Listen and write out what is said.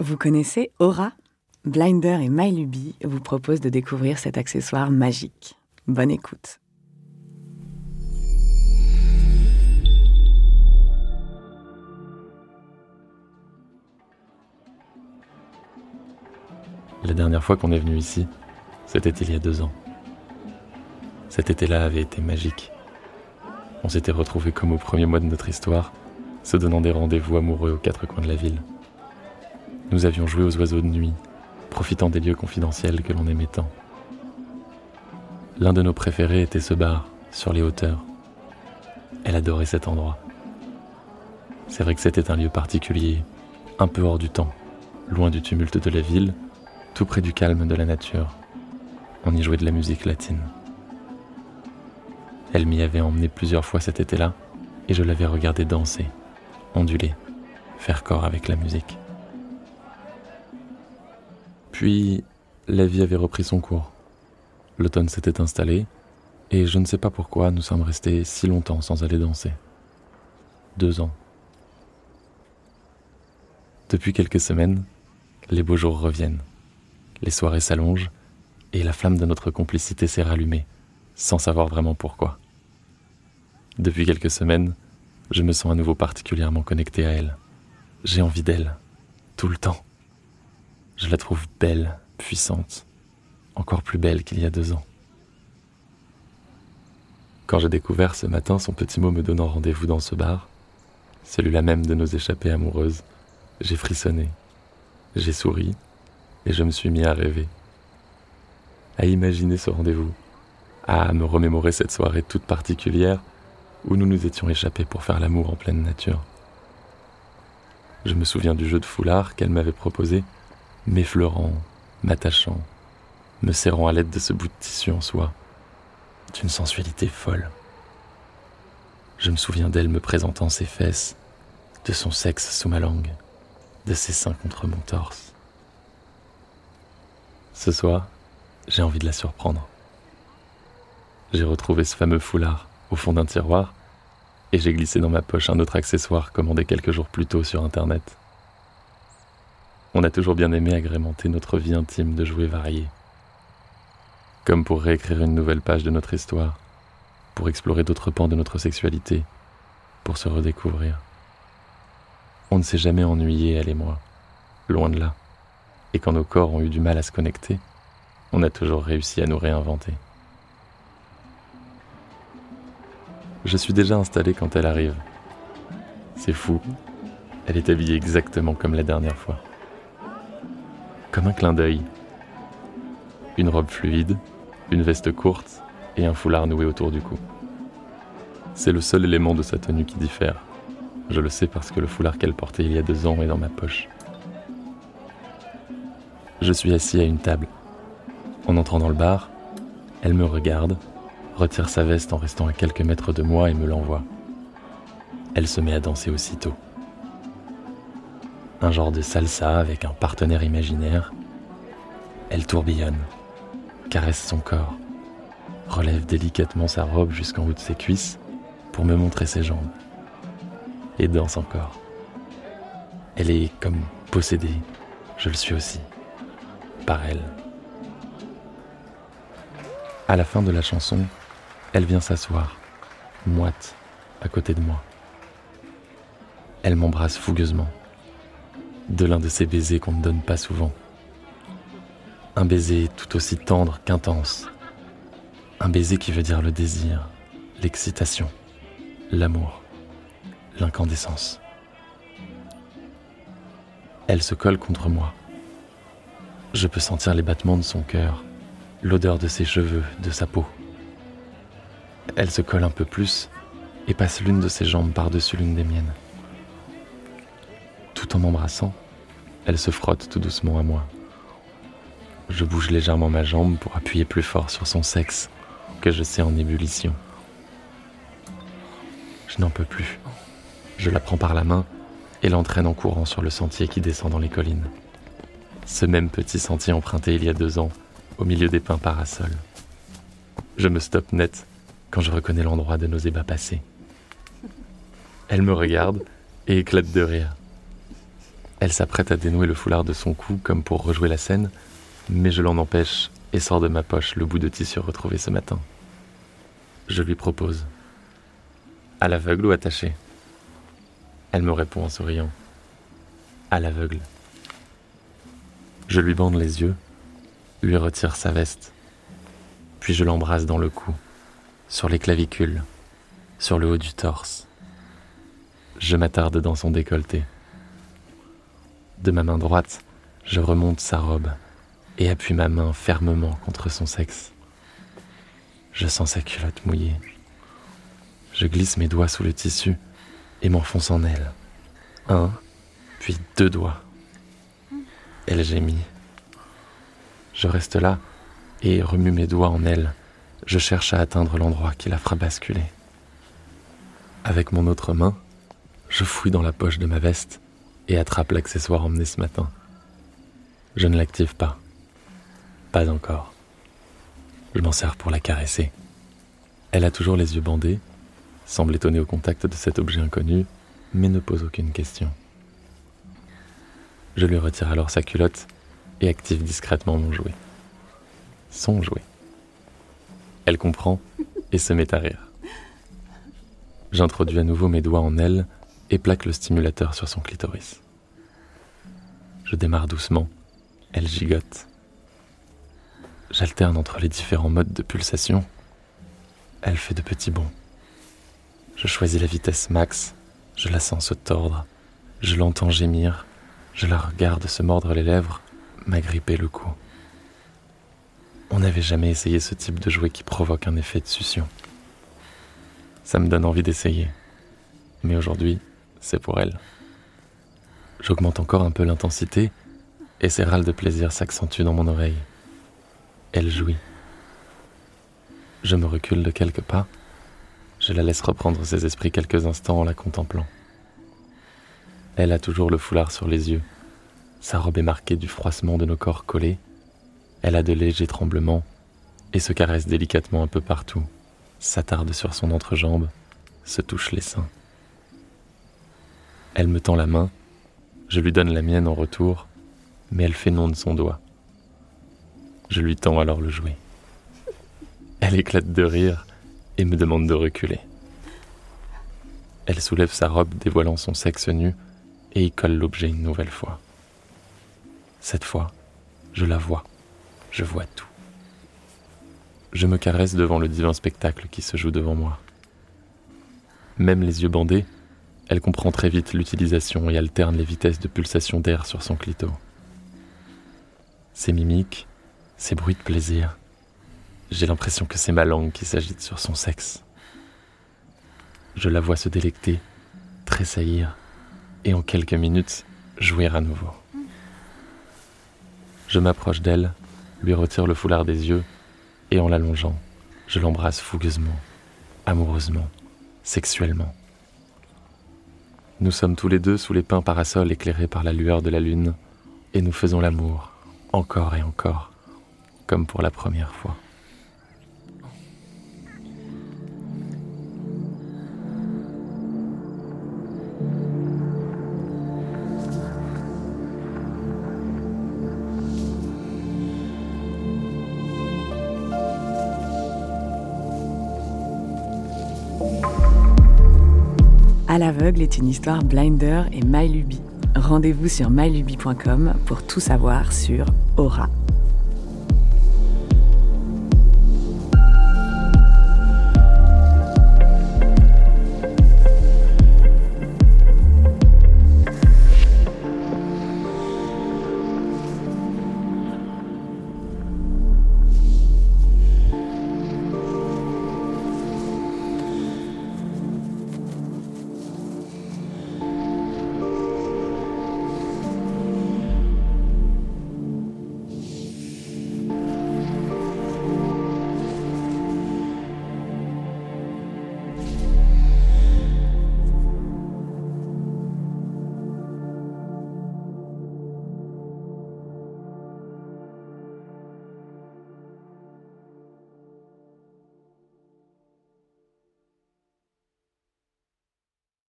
Vous connaissez Aura? Blinder et MyLuby vous proposent de découvrir cet accessoire magique. Bonne écoute. La dernière fois qu'on est venu ici, c'était il y a deux ans. Cet été-là avait été magique. On s'était retrouvés comme au premier mois de notre histoire, se donnant des rendez-vous amoureux aux quatre coins de la ville. Nous avions joué aux oiseaux de nuit, profitant des lieux confidentiels que l'on aimait tant. L'un de nos préférés était ce bar, sur les hauteurs. Elle adorait cet endroit. C'est vrai que c'était un lieu particulier, un peu hors du temps, loin du tumulte de la ville, tout près du calme de la nature. On y jouait de la musique latine. Elle m'y avait emmené plusieurs fois cet été-là, et je l'avais regardé danser, onduler, faire corps avec la musique. Puis, la vie avait repris son cours. L'automne s'était installé, et je ne sais pas pourquoi nous sommes restés si longtemps sans aller danser. Deux ans. Depuis quelques semaines, les beaux jours reviennent. Les soirées s'allongent, et la flamme de notre complicité s'est rallumée, sans savoir vraiment pourquoi. Depuis quelques semaines, je me sens à nouveau particulièrement connecté à elle. J'ai envie d'elle, tout le temps. Je la trouve belle, puissante, encore plus belle qu'il y a deux ans. Quand j'ai découvert ce matin son petit mot me donnant rendez-vous dans ce bar, celui-là même de nos échappées amoureuses, j'ai frissonné, j'ai souri et je me suis mis à rêver, à imaginer ce rendez-vous, à me remémorer cette soirée toute particulière où nous nous étions échappés pour faire l'amour en pleine nature. Je me souviens du jeu de foulard qu'elle m'avait proposé m'effleurant, m'attachant, me serrant à l'aide de ce bout de tissu en soie, d'une sensualité folle. Je me souviens d'elle me présentant ses fesses, de son sexe sous ma langue, de ses seins contre mon torse. Ce soir, j'ai envie de la surprendre. J'ai retrouvé ce fameux foulard au fond d'un tiroir et j'ai glissé dans ma poche un autre accessoire commandé quelques jours plus tôt sur Internet. On a toujours bien aimé agrémenter notre vie intime de jouets variés. Comme pour réécrire une nouvelle page de notre histoire, pour explorer d'autres pans de notre sexualité, pour se redécouvrir. On ne s'est jamais ennuyé, elle et moi, loin de là. Et quand nos corps ont eu du mal à se connecter, on a toujours réussi à nous réinventer. Je suis déjà installé quand elle arrive. C'est fou. Elle est habillée exactement comme la dernière fois comme un clin d'œil. Une robe fluide, une veste courte et un foulard noué autour du cou. C'est le seul élément de sa tenue qui diffère. Je le sais parce que le foulard qu'elle portait il y a deux ans est dans ma poche. Je suis assis à une table. En entrant dans le bar, elle me regarde, retire sa veste en restant à quelques mètres de moi et me l'envoie. Elle se met à danser aussitôt un genre de salsa avec un partenaire imaginaire. Elle tourbillonne, caresse son corps, relève délicatement sa robe jusqu'en haut de ses cuisses pour me montrer ses jambes, et danse encore. Elle est comme possédée, je le suis aussi, par elle. À la fin de la chanson, elle vient s'asseoir, moite, à côté de moi. Elle m'embrasse fougueusement de l'un de ces baisers qu'on ne donne pas souvent. Un baiser tout aussi tendre qu'intense. Un baiser qui veut dire le désir, l'excitation, l'amour, l'incandescence. Elle se colle contre moi. Je peux sentir les battements de son cœur, l'odeur de ses cheveux, de sa peau. Elle se colle un peu plus et passe l'une de ses jambes par-dessus l'une des miennes tout en m'embrassant, elle se frotte tout doucement à moi. Je bouge légèrement ma jambe pour appuyer plus fort sur son sexe, que je sais en ébullition. Je n'en peux plus. Je la prends par la main et l'entraîne en courant sur le sentier qui descend dans les collines. Ce même petit sentier emprunté il y a deux ans, au milieu des pins parasols. Je me stoppe net quand je reconnais l'endroit de nos ébats passés. Elle me regarde et éclate de rire. Elle s'apprête à dénouer le foulard de son cou comme pour rejouer la scène, mais je l'en empêche et sors de ma poche le bout de tissu retrouvé ce matin. Je lui propose. À l'aveugle ou attaché? Elle me répond en souriant. À l'aveugle. Je lui bande les yeux, lui retire sa veste, puis je l'embrasse dans le cou, sur les clavicules, sur le haut du torse. Je m'attarde dans son décolleté. De ma main droite, je remonte sa robe et appuie ma main fermement contre son sexe. Je sens sa culotte mouillée. Je glisse mes doigts sous le tissu et m'enfonce en elle. Un, puis deux doigts. Elle gémit. Je reste là et remue mes doigts en elle. Je cherche à atteindre l'endroit qui la fera basculer. Avec mon autre main, je fouille dans la poche de ma veste et attrape l'accessoire emmené ce matin. Je ne l'active pas. Pas encore. Je m'en sers pour la caresser. Elle a toujours les yeux bandés, semble étonnée au contact de cet objet inconnu, mais ne pose aucune question. Je lui retire alors sa culotte et active discrètement mon jouet. Son jouet. Elle comprend et se met à rire. J'introduis à nouveau mes doigts en elle et plaque le stimulateur sur son clitoris. Je démarre doucement, elle gigote. J'alterne entre les différents modes de pulsation. Elle fait de petits bonds. Je choisis la vitesse max, je la sens se tordre, je l'entends gémir, je la regarde se mordre les lèvres, m'agripper le cou. On n'avait jamais essayé ce type de jouet qui provoque un effet de succion. Ça me donne envie d'essayer. Mais aujourd'hui, c'est pour elle. J'augmente encore un peu l'intensité et ses râles de plaisir s'accentuent dans mon oreille. Elle jouit. Je me recule de quelques pas. Je la laisse reprendre ses esprits quelques instants en la contemplant. Elle a toujours le foulard sur les yeux. Sa robe est marquée du froissement de nos corps collés. Elle a de légers tremblements et se caresse délicatement un peu partout, s'attarde sur son entrejambe, se touche les seins. Elle me tend la main, je lui donne la mienne en retour, mais elle fait non de son doigt. Je lui tends alors le jouet. Elle éclate de rire et me demande de reculer. Elle soulève sa robe dévoilant son sexe nu et y colle l'objet une nouvelle fois. Cette fois, je la vois, je vois tout. Je me caresse devant le divin spectacle qui se joue devant moi. Même les yeux bandés, elle comprend très vite l'utilisation et alterne les vitesses de pulsation d'air sur son clito. Ses mimiques, ses bruits de plaisir, j'ai l'impression que c'est ma langue qui s'agite sur son sexe. Je la vois se délecter, tressaillir, et en quelques minutes, jouir à nouveau. Je m'approche d'elle, lui retire le foulard des yeux, et en l'allongeant, je l'embrasse fougueusement, amoureusement, sexuellement. Nous sommes tous les deux sous les pins parasols éclairés par la lueur de la lune, et nous faisons l'amour, encore et encore, comme pour la première fois. À l'aveugle est une histoire Blinder et MyLuby. Rendez-vous sur myluby.com pour tout savoir sur Aura.